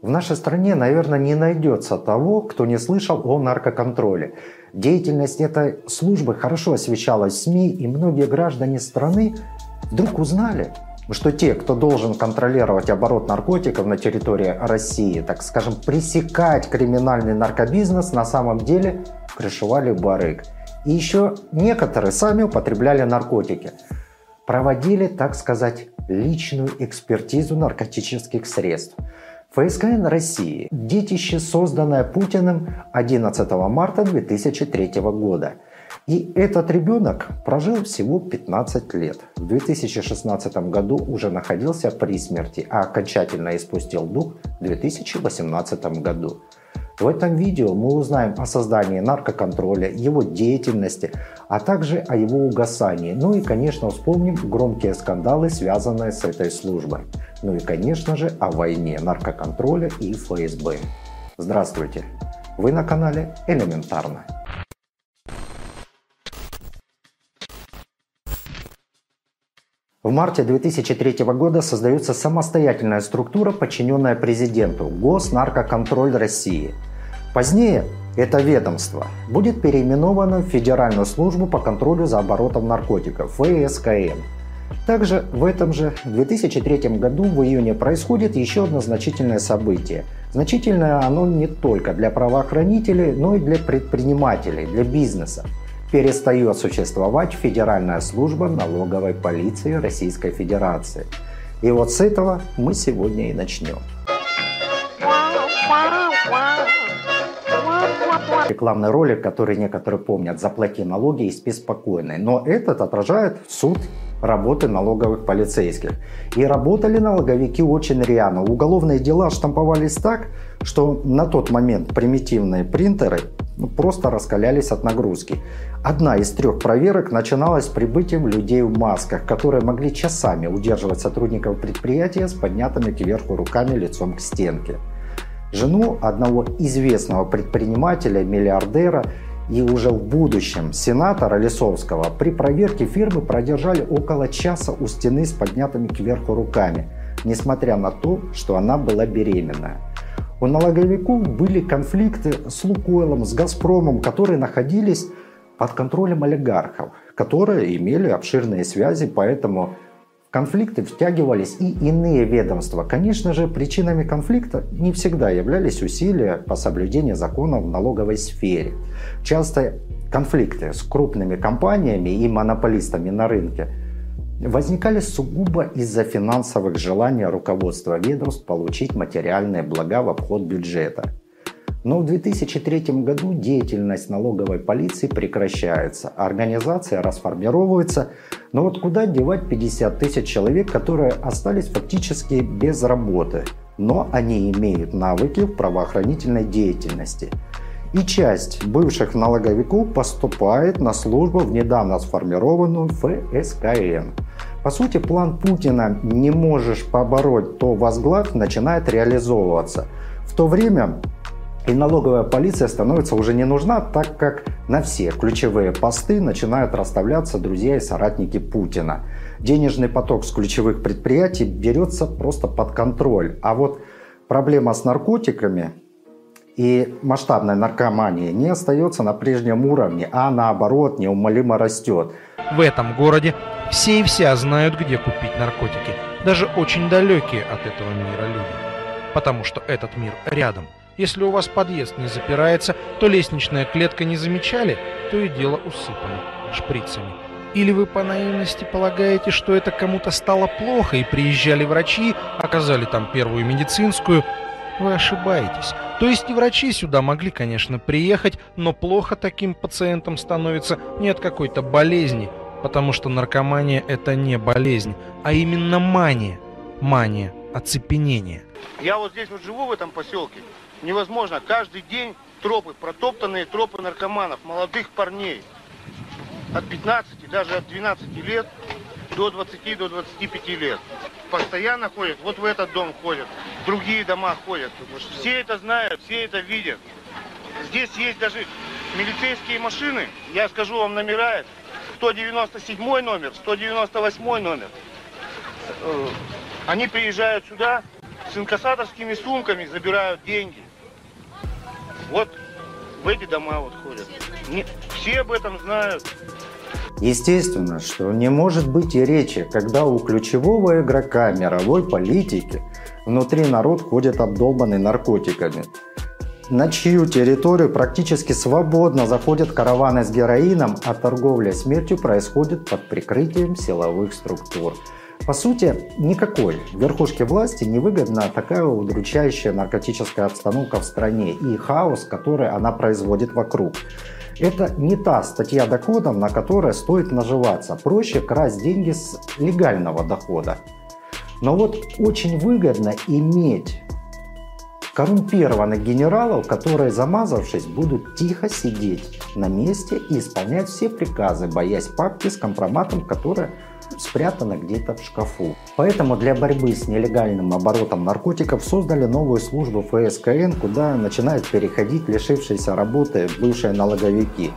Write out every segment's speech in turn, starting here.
В нашей стране, наверное, не найдется того, кто не слышал о наркоконтроле. Деятельность этой службы хорошо освещалась в СМИ, и многие граждане страны вдруг узнали, что те, кто должен контролировать оборот наркотиков на территории России, так скажем, пресекать криминальный наркобизнес, на самом деле крышевали барыг. И еще некоторые сами употребляли наркотики. Проводили, так сказать, личную экспертизу наркотических средств – ФСКН России – детище, созданное Путиным 11 марта 2003 года. И этот ребенок прожил всего 15 лет. В 2016 году уже находился при смерти, а окончательно испустил дух в 2018 году. В этом видео мы узнаем о создании наркоконтроля, его деятельности, а также о его угасании. Ну и, конечно, вспомним громкие скандалы, связанные с этой службой. Ну и, конечно же, о войне наркоконтроля и ФСБ. Здравствуйте! Вы на канале Элементарно. В марте 2003 года создается самостоятельная структура, подчиненная президенту – Госнаркоконтроль России. Позднее это ведомство будет переименовано в Федеральную службу по контролю за оборотом наркотиков – ФСКН. Также в этом же 2003 году в июне происходит еще одно значительное событие. Значительное оно не только для правоохранителей, но и для предпринимателей, для бизнеса. Перестает существовать Федеральная служба налоговой полиции Российской Федерации. И вот с этого мы сегодня и начнем. Рекламный ролик, который некоторые помнят, «Заплати налоги и спи спокойно». Но этот отражает суд работы налоговых полицейских. И работали налоговики очень рьяно. Уголовные дела штамповались так, что на тот момент примитивные принтеры ну, просто раскалялись от нагрузки. Одна из трех проверок начиналась с прибытием людей в масках, которые могли часами удерживать сотрудников предприятия с поднятыми кверху руками лицом к стенке. Жену одного известного предпринимателя, миллиардера, и уже в будущем сенатора Лисовского при проверке фирмы продержали около часа у стены с поднятыми кверху руками, несмотря на то, что она была беременная. У налоговиков были конфликты с Лукойлом, с Газпромом, которые находились под контролем олигархов, которые имели обширные связи, поэтому в конфликты втягивались и иные ведомства. Конечно же, причинами конфликта не всегда являлись усилия по соблюдению законов в налоговой сфере. Часто конфликты с крупными компаниями и монополистами на рынке возникали сугубо из-за финансовых желаний руководства ведомств получить материальные блага в обход бюджета. Но в 2003 году деятельность налоговой полиции прекращается, организация расформировывается. Но вот куда девать 50 тысяч человек, которые остались фактически без работы, но они имеют навыки в правоохранительной деятельности. И часть бывших налоговиков поступает на службу в недавно сформированную ФСКН. По сути, план Путина «не можешь побороть, то возглавь» начинает реализовываться. В то время и налоговая полиция становится уже не нужна, так как на все ключевые посты начинают расставляться друзья и соратники Путина. Денежный поток с ключевых предприятий берется просто под контроль. А вот проблема с наркотиками и масштабная наркомания не остается на прежнем уровне, а наоборот неумолимо растет. В этом городе все и вся знают, где купить наркотики. Даже очень далекие от этого мира люди. Потому что этот мир рядом – если у вас подъезд не запирается, то лестничная клетка не замечали, то и дело усыпано шприцами. Или вы по наивности полагаете, что это кому-то стало плохо и приезжали врачи, оказали там первую медицинскую? Вы ошибаетесь. То есть и врачи сюда могли, конечно, приехать, но плохо таким пациентам становится не от какой-то болезни, потому что наркомания это не болезнь, а именно мания. Мания, оцепенение. Я вот здесь вот живу в этом поселке невозможно. Каждый день тропы, протоптанные тропы наркоманов, молодых парней. От 15, даже от 12 лет до 20, до 25 лет. Постоянно ходят, вот в этот дом ходят, в другие дома ходят. Все это знают, все это видят. Здесь есть даже милицейские машины, я скажу вам номера, 197 номер, 198 номер. Э, они приезжают сюда, с инкассаторскими сумками забирают деньги. Вот в эти дома вот ходят. Не, все об этом знают. Естественно, что не может быть и речи, когда у ключевого игрока мировой политики внутри народ ходит обдолбанный наркотиками. На чью территорию практически свободно заходят караваны с героином, а торговля смертью происходит под прикрытием силовых структур. По сути, никакой верхушке власти невыгодна такая удручающая наркотическая обстановка в стране и хаос, который она производит вокруг. Это не та статья доходов, на которой стоит наживаться. Проще красть деньги с легального дохода. Но вот очень выгодно иметь коррумпированных генералов, которые, замазавшись, будут тихо сидеть на месте и исполнять все приказы, боясь папки с компроматом, которая спрятана где-то в шкафу. Поэтому для борьбы с нелегальным оборотом наркотиков создали новую службу ФСКН, куда начинают переходить лишившиеся работы бывшие налоговики.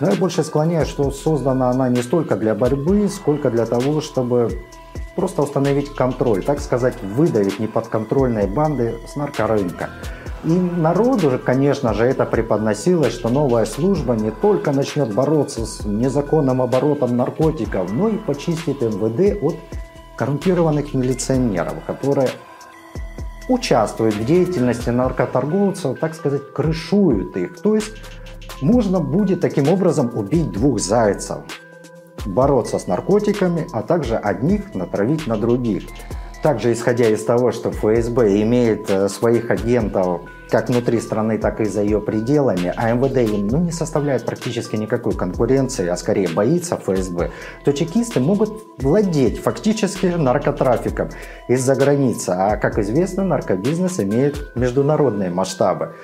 Но я больше склоняюсь, что создана она не столько для борьбы, сколько для того, чтобы просто установить контроль, так сказать, выдавить неподконтрольные банды с наркорынка. И народу же, конечно же, это преподносилось, что новая служба не только начнет бороться с незаконным оборотом наркотиков, но и почистит МВД от коррумпированных милиционеров, которые участвуют в деятельности наркоторговцев, так сказать, крышуют их. То есть можно будет таким образом убить двух зайцев. Бороться с наркотиками, а также одних натравить на других. Также, исходя из того, что ФСБ имеет э, своих агентов как внутри страны, так и за ее пределами, а МВД им ну, не составляет практически никакой конкуренции, а скорее боится ФСБ, то чекисты могут владеть фактически наркотрафиком из-за границы. А, как известно, наркобизнес имеет международные масштабы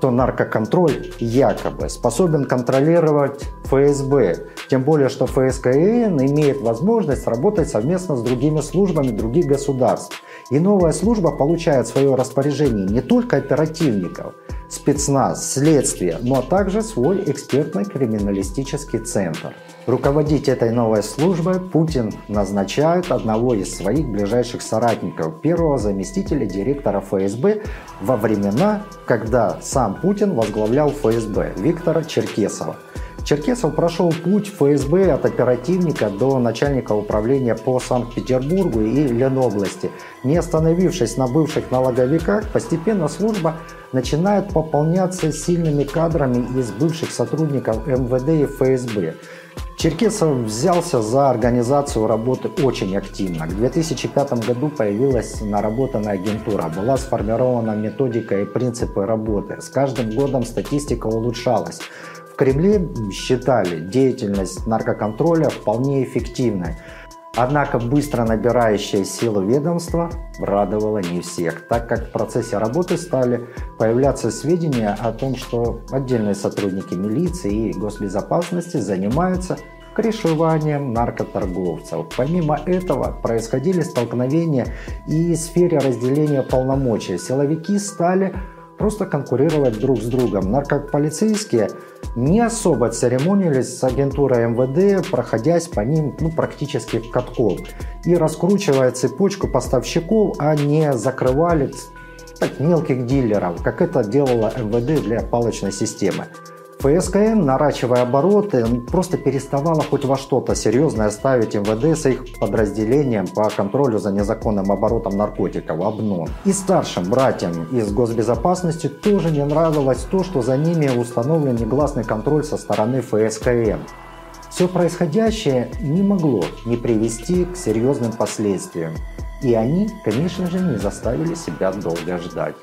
то наркоконтроль якобы способен контролировать ФСБ. Тем более, что ФСКН имеет возможность работать совместно с другими службами других государств. И новая служба получает в свое распоряжение не только оперативников, спецназ, следствие, но также свой экспертно-криминалистический центр. Руководить этой новой службой Путин назначает одного из своих ближайших соратников, первого заместителя директора ФСБ во времена, когда сам Путин возглавлял ФСБ, Виктора Черкесова. Черкесов прошел путь ФСБ от оперативника до начальника управления по Санкт-Петербургу и Ленобласти. Не остановившись на бывших налоговиках, постепенно служба начинает пополняться сильными кадрами из бывших сотрудников МВД и ФСБ. Черкесов взялся за организацию работы очень активно. К 2005 году появилась наработанная агентура, была сформирована методика и принципы работы. С каждым годом статистика улучшалась. Кремле считали деятельность наркоконтроля вполне эффективной. Однако быстро набирающая силу ведомства радовало не всех, так как в процессе работы стали появляться сведения о том, что отдельные сотрудники милиции и госбезопасности занимаются крышеванием наркоторговцев. Помимо этого происходили столкновения и в сфере разделения полномочий. Силовики стали просто конкурировать друг с другом. Наркополицейские не особо церемонились с агентурой МВД, проходясь по ним ну, практически катком. И раскручивая цепочку поставщиков, а не закрывали так, мелких дилеров, как это делала МВД для палочной системы. ФСКН, наращивая обороты, просто переставала хоть во что-то серьезное ставить МВД с их подразделением по контролю за незаконным оборотом наркотиков, ОБНОН. И старшим братьям из госбезопасности тоже не нравилось то, что за ними установлен негласный контроль со стороны ФСКН. Все происходящее не могло не привести к серьезным последствиям. И они, конечно же, не заставили себя долго ждать.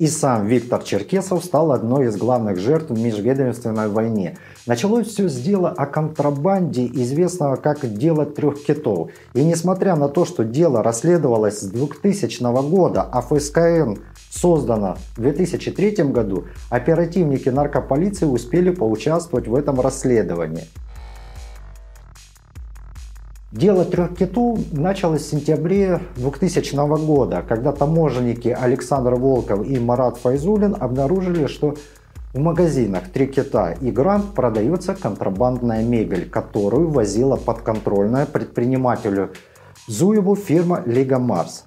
И сам Виктор Черкесов стал одной из главных жертв в межведомственной войне. Началось все с дела о контрабанде, известного как «Дело трех китов». И несмотря на то, что дело расследовалось с 2000 года, а ФСКН создана в 2003 году, оперативники наркополиции успели поучаствовать в этом расследовании. Дело трех китов началось в сентябре 2000 года, когда таможенники Александр Волков и Марат Файзулин обнаружили, что в магазинах «Три кита» и «Грант» продается контрабандная мебель, которую возила подконтрольная предпринимателю Зуеву фирма «Лига Марс».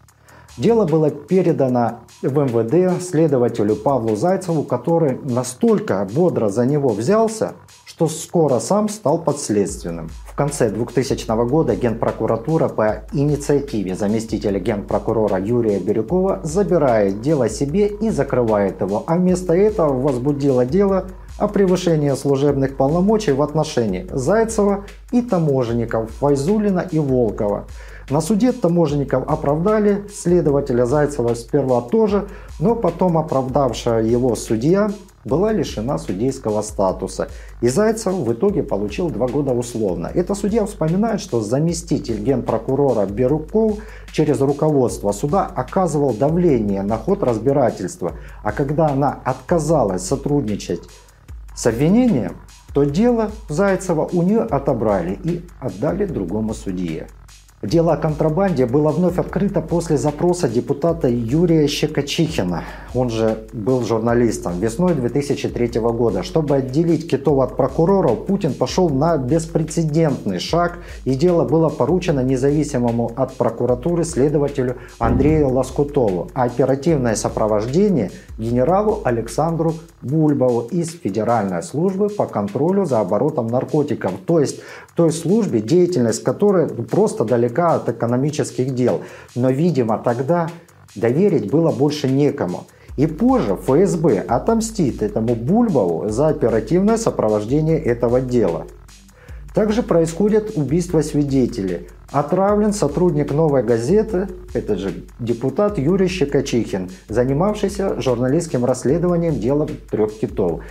Дело было передано в МВД следователю Павлу Зайцеву, который настолько бодро за него взялся, что скоро сам стал подследственным. В конце 2000 года Генпрокуратура по инициативе заместителя генпрокурора Юрия Бирюкова забирает дело себе и закрывает его, а вместо этого возбудило дело о превышении служебных полномочий в отношении Зайцева и таможенников Файзулина и Волкова. На суде таможенников оправдали, следователя Зайцева сперва тоже, но потом оправдавшая его судья была лишена судейского статуса. И Зайцев в итоге получил два года условно. Это судья вспоминает, что заместитель генпрокурора Беруков через руководство суда оказывал давление на ход разбирательства. А когда она отказалась сотрудничать с обвинением, то дело Зайцева у нее отобрали и отдали другому судье. Дело о контрабанде было вновь открыто после запроса депутата Юрия Щекочихина. Он же был журналистом весной 2003 года. Чтобы отделить китов от прокуроров, Путин пошел на беспрецедентный шаг, и дело было поручено независимому от прокуратуры следователю Андрею Лоскутову, а оперативное сопровождение генералу Александру Бульбову из Федеральной службы по контролю за оборотом наркотиков. То есть той службе, деятельность которой просто далека от экономических дел. Но, видимо, тогда доверить было больше некому. И позже ФСБ отомстит этому Бульбову за оперативное сопровождение этого дела. Также происходит убийство свидетелей. Отравлен сотрудник «Новой газеты», этот же депутат Юрий Щекочихин, занимавшийся журналистским расследованием дела трех китов.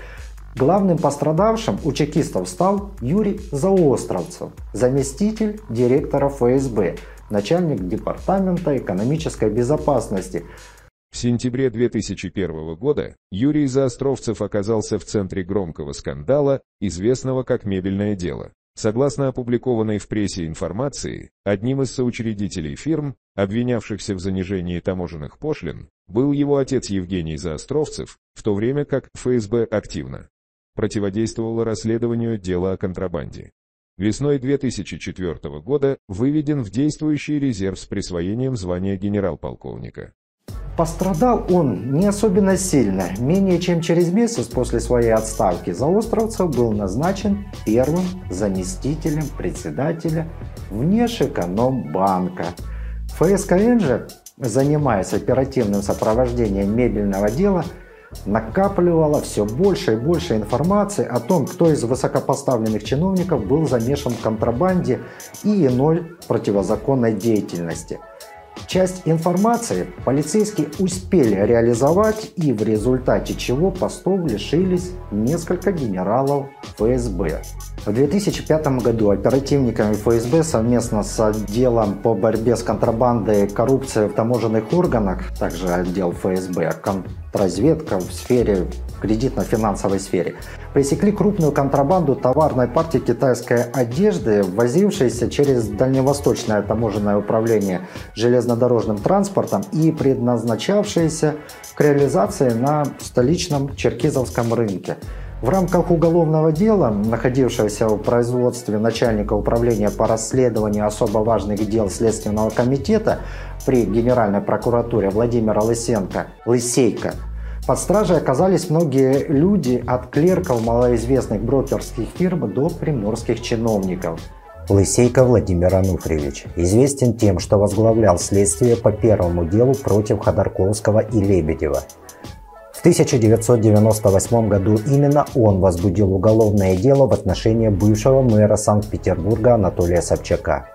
Главным пострадавшим у чекистов стал Юрий Заостровцев, заместитель директора ФСБ, начальник Департамента экономической безопасности. В сентябре 2001 года Юрий Заостровцев оказался в центре громкого скандала, известного как «Мебельное дело». Согласно опубликованной в прессе информации, одним из соучредителей фирм, обвинявшихся в занижении таможенных пошлин, был его отец Евгений Заостровцев, в то время как ФСБ активно противодействовала расследованию дела о контрабанде. Весной 2004 года выведен в действующий резерв с присвоением звания генерал-полковника. Пострадал он не особенно сильно. Менее чем через месяц после своей отставки Заостровцев был назначен первым заместителем председателя Внешэкономбанка. ФСКН же, занимаясь оперативным сопровождением мебельного дела, накапливала все больше и больше информации о том, кто из высокопоставленных чиновников был замешан в контрабанде и иной противозаконной деятельности – Часть информации полицейские успели реализовать и в результате чего постов лишились несколько генералов ФСБ. В 2005 году оперативниками ФСБ совместно с отделом по борьбе с контрабандой и коррупцией в таможенных органах, также отдел ФСБ, контрразведка в сфере кредитно-финансовой сфере, пресекли крупную контрабанду товарной партии китайской одежды, возившейся через Дальневосточное таможенное управление железнодорожным транспортом и предназначавшейся к реализации на столичном черкизовском рынке. В рамках уголовного дела, находившегося в производстве начальника управления по расследованию особо важных дел Следственного комитета при Генеральной прокуратуре Владимира Лысенко, Лысейко, под стражей оказались многие люди от клерков малоизвестных брокерских фирм до приморских чиновников. Лысейко Владимир Ануфриевич известен тем, что возглавлял следствие по первому делу против Ходорковского и Лебедева. В 1998 году именно он возбудил уголовное дело в отношении бывшего мэра Санкт-Петербурга Анатолия Собчака.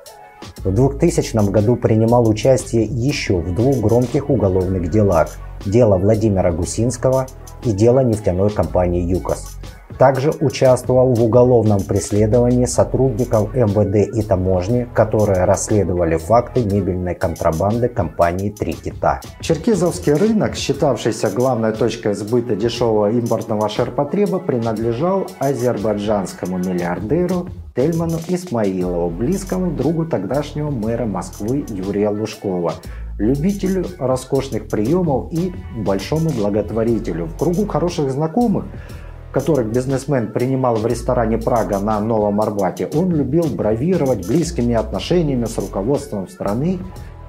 В 2000 году принимал участие еще в двух громких уголовных делах – дело Владимира Гусинского и дело нефтяной компании «ЮКОС». Также участвовал в уголовном преследовании сотрудников МВД и таможни, которые расследовали факты мебельной контрабанды компании «Три кита». Черкизовский рынок, считавшийся главной точкой сбыта дешевого импортного ширпотреба, принадлежал азербайджанскому миллиардеру Тельману Исмаилову, близкому другу тогдашнего мэра Москвы Юрия Лужкова, любителю роскошных приемов и большому благотворителю. В кругу хороших знакомых которых бизнесмен принимал в ресторане «Прага» на Новом Арбате, он любил бравировать близкими отношениями с руководством страны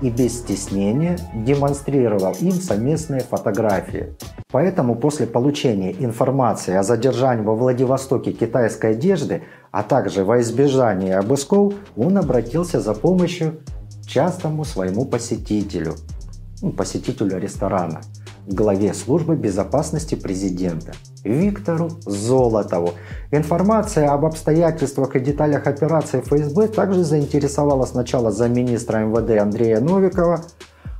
и без стеснения демонстрировал им совместные фотографии. Поэтому после получения информации о задержании во Владивостоке китайской одежды, а также во избежание обысков, он обратился за помощью частому своему посетителю, ну, посетителю ресторана – главе службы безопасности президента Виктору Золотову. Информация об обстоятельствах и деталях операции ФСБ также заинтересовала сначала замминистра МВД Андрея Новикова,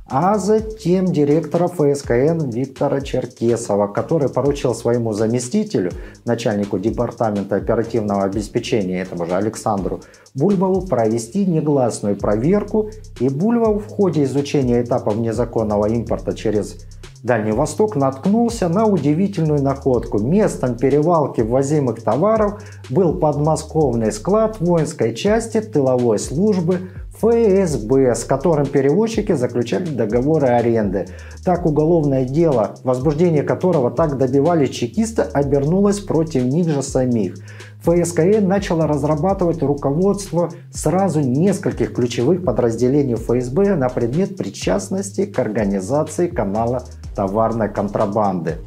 а затем директора ФСКН Виктора Черкесова, который поручил своему заместителю, начальнику департамента оперативного обеспечения этому же Александру Бульбову, провести негласную проверку, и Бульбов в ходе изучения этапов незаконного импорта через Дальний Восток наткнулся на удивительную находку. Местом перевалки ввозимых товаров был подмосковный склад воинской части тыловой службы ФСБ, с которым перевозчики заключали договоры аренды. Так уголовное дело, возбуждение которого так добивались чекисты, обернулось против них же самих. ФСКН начала разрабатывать руководство сразу нескольких ключевых подразделений ФСБ на предмет причастности к организации канала товарной контрабанды.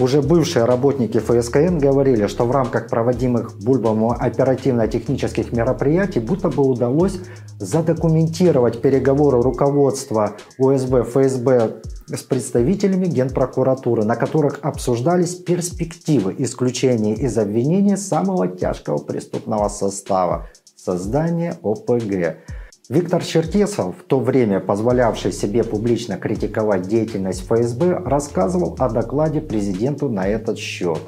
Уже бывшие работники ФСКН говорили, что в рамках проводимых Бульбом оперативно-технических мероприятий будто бы удалось задокументировать переговоры руководства УСБ, ФСБ с представителями Генпрокуратуры, на которых обсуждались перспективы исключения из обвинения самого тяжкого преступного состава – создания ОПГ. Виктор Черкесов, в то время позволявший себе публично критиковать деятельность ФСБ, рассказывал о докладе президенту на этот счет.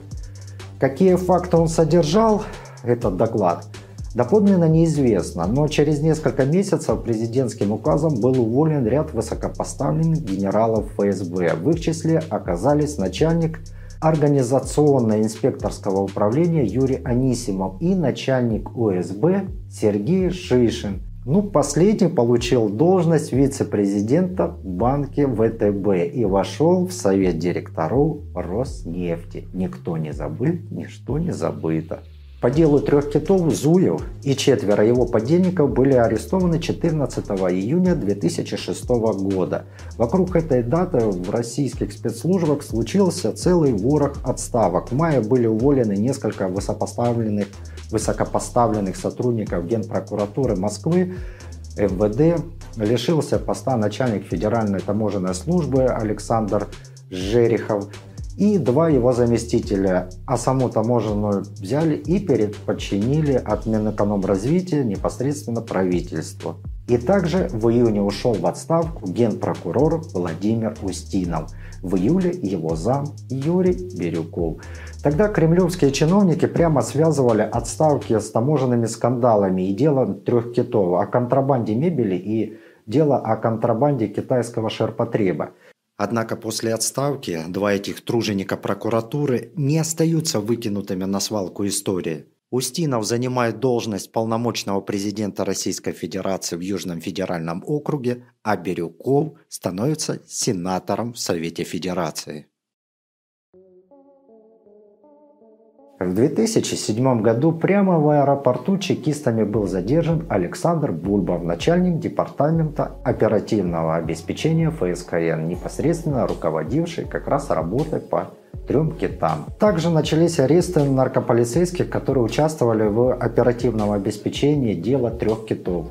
Какие факты он содержал, этот доклад, доподлинно неизвестно, но через несколько месяцев президентским указом был уволен ряд высокопоставленных генералов ФСБ. В их числе оказались начальник организационно-инспекторского управления Юрий Анисимов и начальник УСБ Сергей Шишин. Ну, последний получил должность вице-президента в банке ВТБ и вошел в совет директоров Роснефти. Никто не забыл, ничто не забыто. По делу трех китов Зуев и четверо его подельников были арестованы 14 июня 2006 года. Вокруг этой даты в российских спецслужбах случился целый ворох отставок. В мае были уволены несколько высокопоставленных, высокопоставленных сотрудников Генпрокуратуры Москвы, МВД. Лишился поста начальник Федеральной таможенной службы Александр Жерехов и два его заместителя, а саму таможенную взяли и переподчинили от Минэкономразвития непосредственно правительству. И также в июне ушел в отставку генпрокурор Владимир Устинов. В июле его зам Юрий Бирюков. Тогда кремлевские чиновники прямо связывали отставки с таможенными скандалами и дело трех китов о контрабанде мебели и дело о контрабанде китайского шерпотреба. Однако после отставки два этих труженика прокуратуры не остаются выкинутыми на свалку истории. Устинов занимает должность полномочного президента Российской Федерации в Южном федеральном округе, а Бирюков становится сенатором в Совете Федерации. В 2007 году прямо в аэропорту чекистами был задержан Александр Бульбов, начальник департамента оперативного обеспечения ФСКН, непосредственно руководивший как раз работой по трем китам. Также начались аресты наркополицейских, которые участвовали в оперативном обеспечении дела трех китов.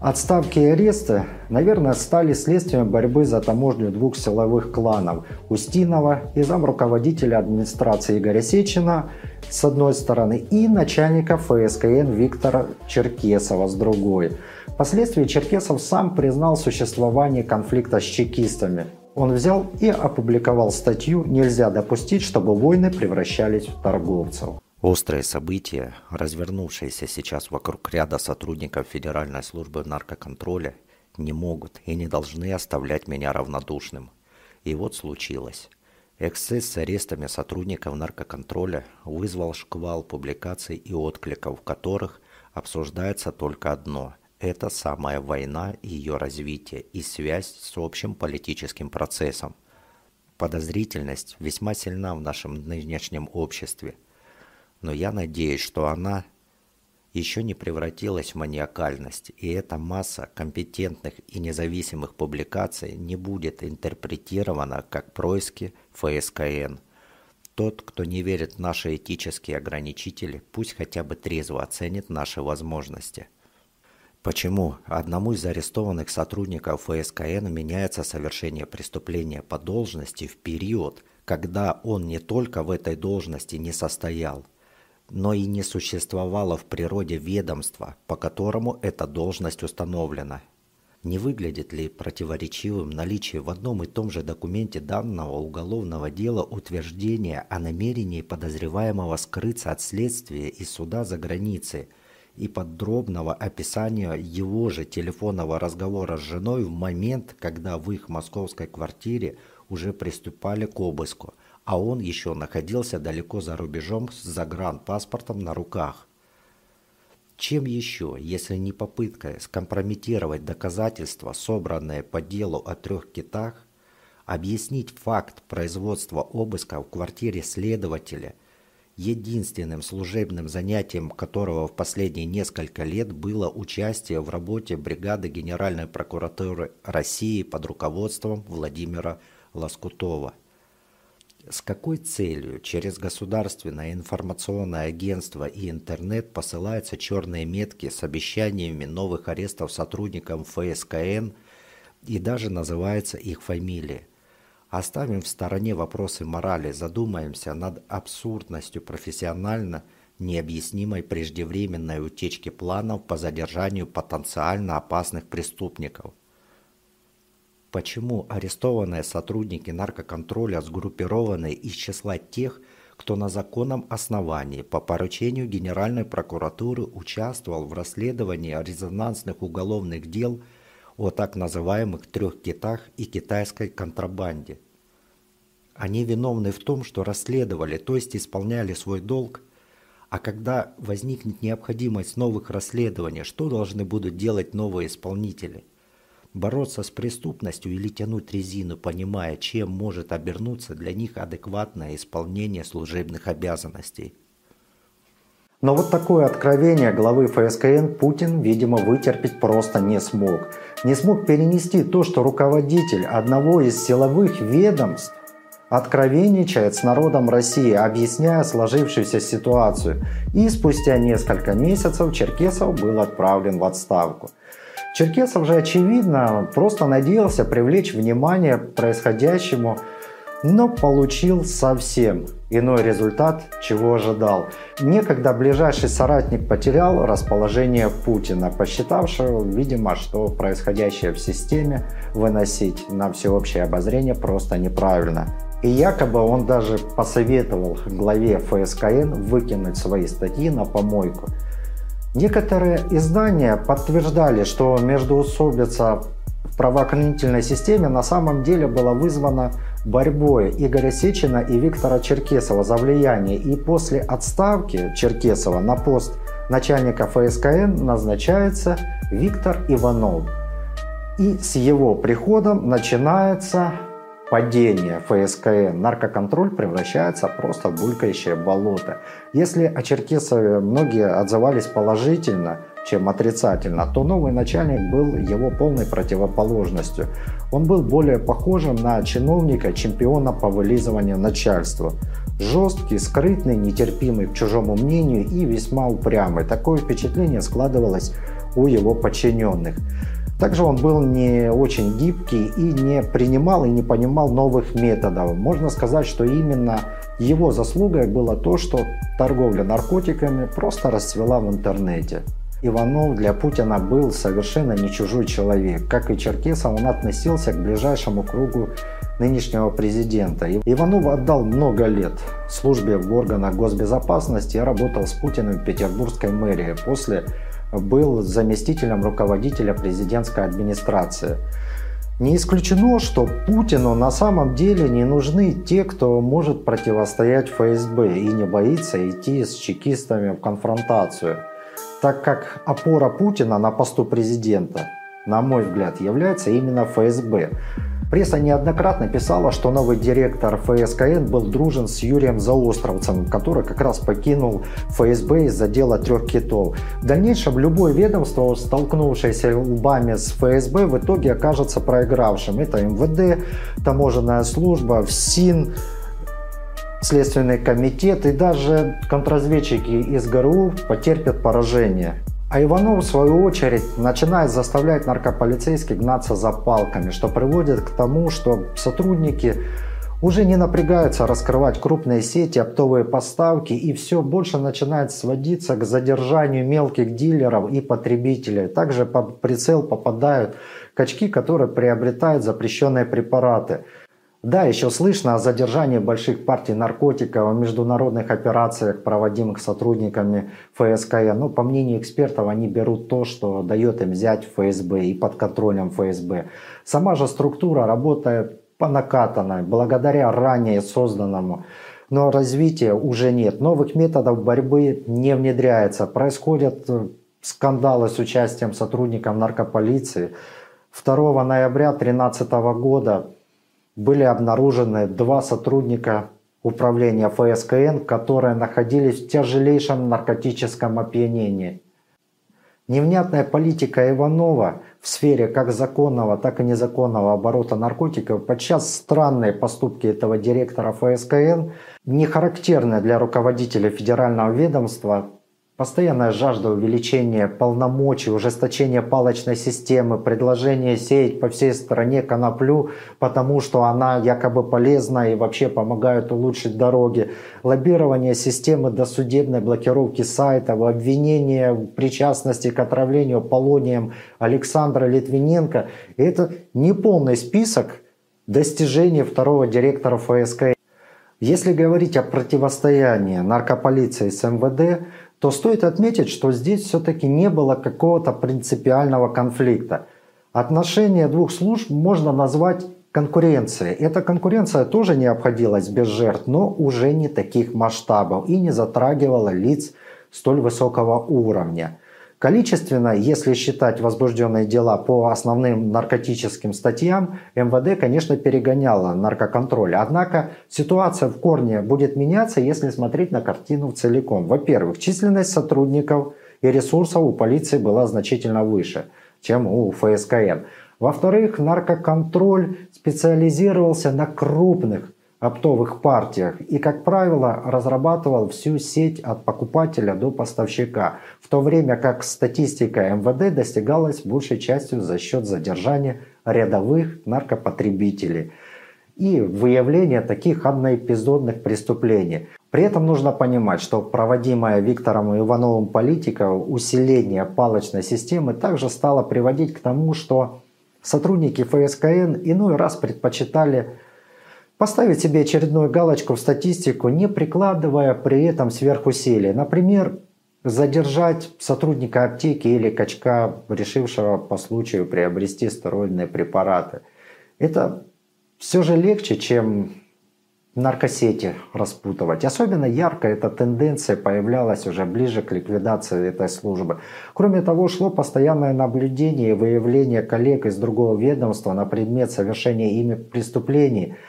Отставки и аресты, наверное, стали следствием борьбы за таможню двух силовых кланов – Устинова и замруководителя администрации Игоря Сечина с одной стороны и начальника ФСКН Виктора Черкесова с другой. Впоследствии Черкесов сам признал существование конфликта с чекистами. Он взял и опубликовал статью «Нельзя допустить, чтобы войны превращались в торговцев». Острые события, развернувшиеся сейчас вокруг ряда сотрудников Федеральной службы наркоконтроля, не могут и не должны оставлять меня равнодушным. И вот случилось. Эксцесс с арестами сотрудников наркоконтроля вызвал шквал публикаций и откликов, в которых обсуждается только одно – это самая война и ее развитие и связь с общим политическим процессом. Подозрительность весьма сильна в нашем нынешнем обществе – Но я надеюсь, что она еще не превратилась в маниакальность, и эта масса компетентных и независимых публикаций не будет интерпретирована как происки ФСКН. Тот, кто не верит в наши этические ограничители, пусть хотя бы трезво оценит наши возможности. Почему одному из арестованных сотрудников ФСКН меняется совершение преступления по должности в период, когда он не только в этой должности не состоял, но и не существовало в природе ведомства, по которому эта должность установлена. Не выглядит ли противоречивым наличие в одном и том же документе данного уголовного дела утверждения о намерении подозреваемого скрыться от следствия и суда за границей и подробного описания его же телефонного разговора с женой в момент, когда в их московской квартире уже приступали к обыску – а он еще находился далеко за рубежом с загранпаспортом на руках. Чем еще, если не попытка скомпрометировать доказательства, собранные по делу о трех китах, объяснить факт производства обыска в квартире следователя, единственным служебным занятием которого в последние несколько лет было участие в работе бригады Генеральной прокуратуры России под руководством Владимира Лоскутова – с какой целью через государственное информационное агентство и интернет посылаются черные метки с обещаниями новых арестов сотрудникам ФСКН и даже называется их фамилии? Оставим в стороне вопросы морали, задумаемся над абсурдностью профессионально необъяснимой преждевременной утечки планов по задержанию потенциально опасных преступников – почему арестованные сотрудники наркоконтроля сгруппированы из числа тех, кто на законном основании по поручению Генеральной прокуратуры участвовал в расследовании резонансных уголовных дел о так называемых трех китах и китайской контрабанде. Они виновны в том, что расследовали, то есть исполняли свой долг, а когда возникнет необходимость новых расследований, что должны будут делать новые исполнители – бороться с преступностью или тянуть резину, понимая, чем может обернуться для них адекватное исполнение служебных обязанностей. Но вот такое откровение главы ФСКН Путин, видимо, вытерпеть просто не смог. Не смог перенести то, что руководитель одного из силовых ведомств откровенничает с народом России, объясняя сложившуюся ситуацию. И спустя несколько месяцев Черкесов был отправлен в отставку. Черкесов же, очевидно, просто надеялся привлечь внимание к происходящему, но получил совсем иной результат, чего ожидал. Некогда ближайший соратник потерял расположение Путина, посчитавшего, видимо, что происходящее в системе выносить на всеобщее обозрение просто неправильно. И якобы он даже посоветовал главе ФСКН выкинуть свои статьи на помойку – Некоторые издания подтверждали, что междоусобица в правоохранительной системе на самом деле была вызвана борьбой Игоря Сечина и Виктора Черкесова за влияние. И после отставки Черкесова на пост начальника ФСКН назначается Виктор Иванов. И с его приходом начинается падение ФСКН, наркоконтроль превращается просто в булькающее болото. Если о Черкесове многие отзывались положительно, чем отрицательно, то новый начальник был его полной противоположностью. Он был более похожим на чиновника, чемпиона по вылизыванию начальства. Жесткий, скрытный, нетерпимый к чужому мнению и весьма упрямый. Такое впечатление складывалось у его подчиненных. Также он был не очень гибкий и не принимал и не понимал новых методов. Можно сказать, что именно его заслугой было то, что торговля наркотиками просто расцвела в интернете. Иванов для Путина был совершенно не чужой человек. Как и Черкесов, он относился к ближайшему кругу нынешнего президента. Иванов отдал много лет службе в органах госбезопасности и работал с Путиным в петербургской мэрии. После был заместителем руководителя президентской администрации. Не исключено, что Путину на самом деле не нужны те, кто может противостоять ФСБ и не боится идти с чекистами в конфронтацию, так как опора Путина на посту президента, на мой взгляд, является именно ФСБ. Пресса неоднократно писала, что новый директор ФСКН был дружен с Юрием Заостровцем, который как раз покинул ФСБ из-за дела трех китов. В дальнейшем любое ведомство, столкнувшееся лбами с ФСБ, в итоге окажется проигравшим. Это МВД, таможенная служба, ФСИН, Следственный комитет и даже контрразведчики из ГРУ потерпят поражение. А Иванов, в свою очередь, начинает заставлять наркополицейских гнаться за палками, что приводит к тому, что сотрудники уже не напрягаются раскрывать крупные сети, оптовые поставки, и все больше начинает сводиться к задержанию мелких дилеров и потребителей. Также под прицел попадают качки, которые приобретают запрещенные препараты – да, еще слышно о задержании больших партий наркотиков, о международных операциях, проводимых сотрудниками ФСК. Но по мнению экспертов, они берут то, что дает им взять ФСБ и под контролем ФСБ. Сама же структура работает по накатанной, благодаря ранее созданному но развития уже нет. Новых методов борьбы не внедряется. Происходят э, скандалы с участием сотрудников наркополиции. 2 ноября 2013 года были обнаружены два сотрудника управления ФСКН, которые находились в тяжелейшем наркотическом опьянении. Невнятная политика Иванова в сфере как законного, так и незаконного оборота наркотиков, подчас странные поступки этого директора ФСКН, не характерны для руководителя федерального ведомства, Постоянная жажда увеличения полномочий, ужесточения палочной системы, предложение сеять по всей стране коноплю, потому что она якобы полезна и вообще помогает улучшить дороги, лоббирование системы досудебной блокировки сайтов, обвинение в причастности к отравлению полонием Александра Литвиненко. И это не полный список достижений второго директора ФСК. Если говорить о противостоянии наркополиции с МВД, то стоит отметить, что здесь все-таки не было какого-то принципиального конфликта. Отношения двух служб можно назвать конкуренцией. Эта конкуренция тоже не обходилась без жертв, но уже не таких масштабов и не затрагивала лиц столь высокого уровня. Количественно, если считать возбужденные дела по основным наркотическим статьям, МВД, конечно, перегоняло наркоконтроль. Однако ситуация в корне будет меняться, если смотреть на картину целиком. Во-первых, численность сотрудников и ресурсов у полиции была значительно выше, чем у ФСКН. Во-вторых, наркоконтроль специализировался на крупных оптовых партиях и, как правило, разрабатывал всю сеть от покупателя до поставщика, в то время как статистика МВД достигалась большей частью за счет задержания рядовых наркопотребителей и выявления таких одноэпизодных преступлений. При этом нужно понимать, что проводимая Виктором Ивановым политика усиления палочной системы также стала приводить к тому, что сотрудники ФСКН иной раз предпочитали Поставить себе очередную галочку в статистику, не прикладывая при этом сверхусилий. Например, задержать сотрудника аптеки или качка, решившего по случаю приобрести стероидные препараты. Это все же легче, чем наркосети распутывать. Особенно ярко эта тенденция появлялась уже ближе к ликвидации этой службы. Кроме того, шло постоянное наблюдение и выявление коллег из другого ведомства на предмет совершения ими преступлений –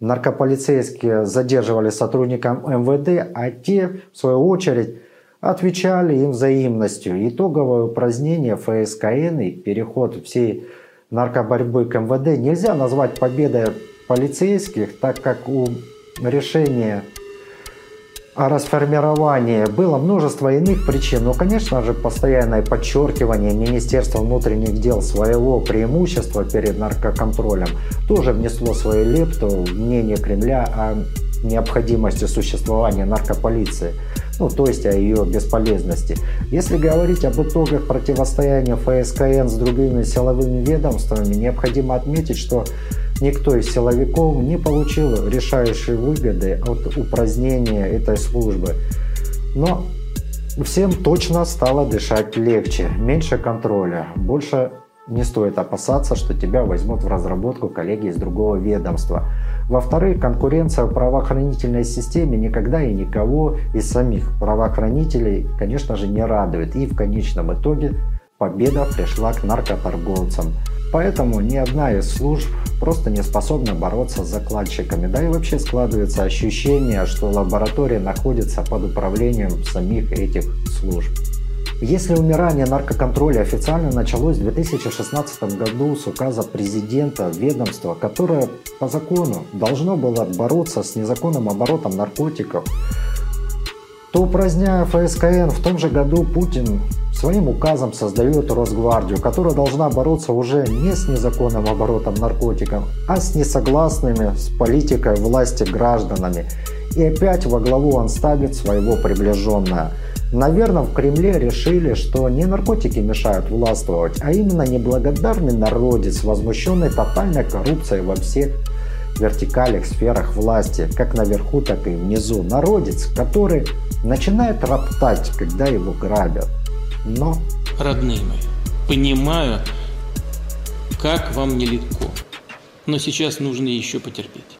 наркополицейские задерживали сотрудникам МВД, а те, в свою очередь, отвечали им взаимностью. Итоговое упразднение ФСКН и переход всей наркоборьбы к МВД нельзя назвать победой полицейских, так как у решения о расформировании было множество иных причин, но, конечно же, постоянное подчеркивание Министерства внутренних дел своего преимущества перед наркоконтролем тоже внесло свою лепту в мнение Кремля о необходимости существования наркополиции, ну, то есть о ее бесполезности. Если говорить об итогах противостояния ФСКН с другими силовыми ведомствами, необходимо отметить, что Никто из силовиков не получил решающей выгоды от упразднения этой службы. Но всем точно стало дышать легче, меньше контроля, больше не стоит опасаться, что тебя возьмут в разработку коллеги из другого ведомства. Во-вторых, конкуренция в правоохранительной системе никогда и никого из самих правоохранителей, конечно же, не радует. И в конечном итоге победа пришла к наркоторговцам. Поэтому ни одна из служб просто не способна бороться с закладчиками. Да и вообще складывается ощущение, что лаборатория находится под управлением самих этих служб. Если умирание наркоконтроля официально началось в 2016 году с указа президента ведомства, которое по закону должно было бороться с незаконным оборотом наркотиков, то упраздняя ФСКН, в том же году Путин своим указом создает Росгвардию, которая должна бороться уже не с незаконным оборотом наркотиков, а с несогласными с политикой власти гражданами. И опять во главу он ставит своего приближенного – Наверное, в Кремле решили, что не наркотики мешают властвовать, а именно неблагодарный народец, возмущенный тотальной коррупцией во всех вертикалях, сферах власти, как наверху, так и внизу. Народец, который начинает роптать, когда его грабят. Но... Родные мои, понимаю, как вам нелегко, но сейчас нужно еще потерпеть.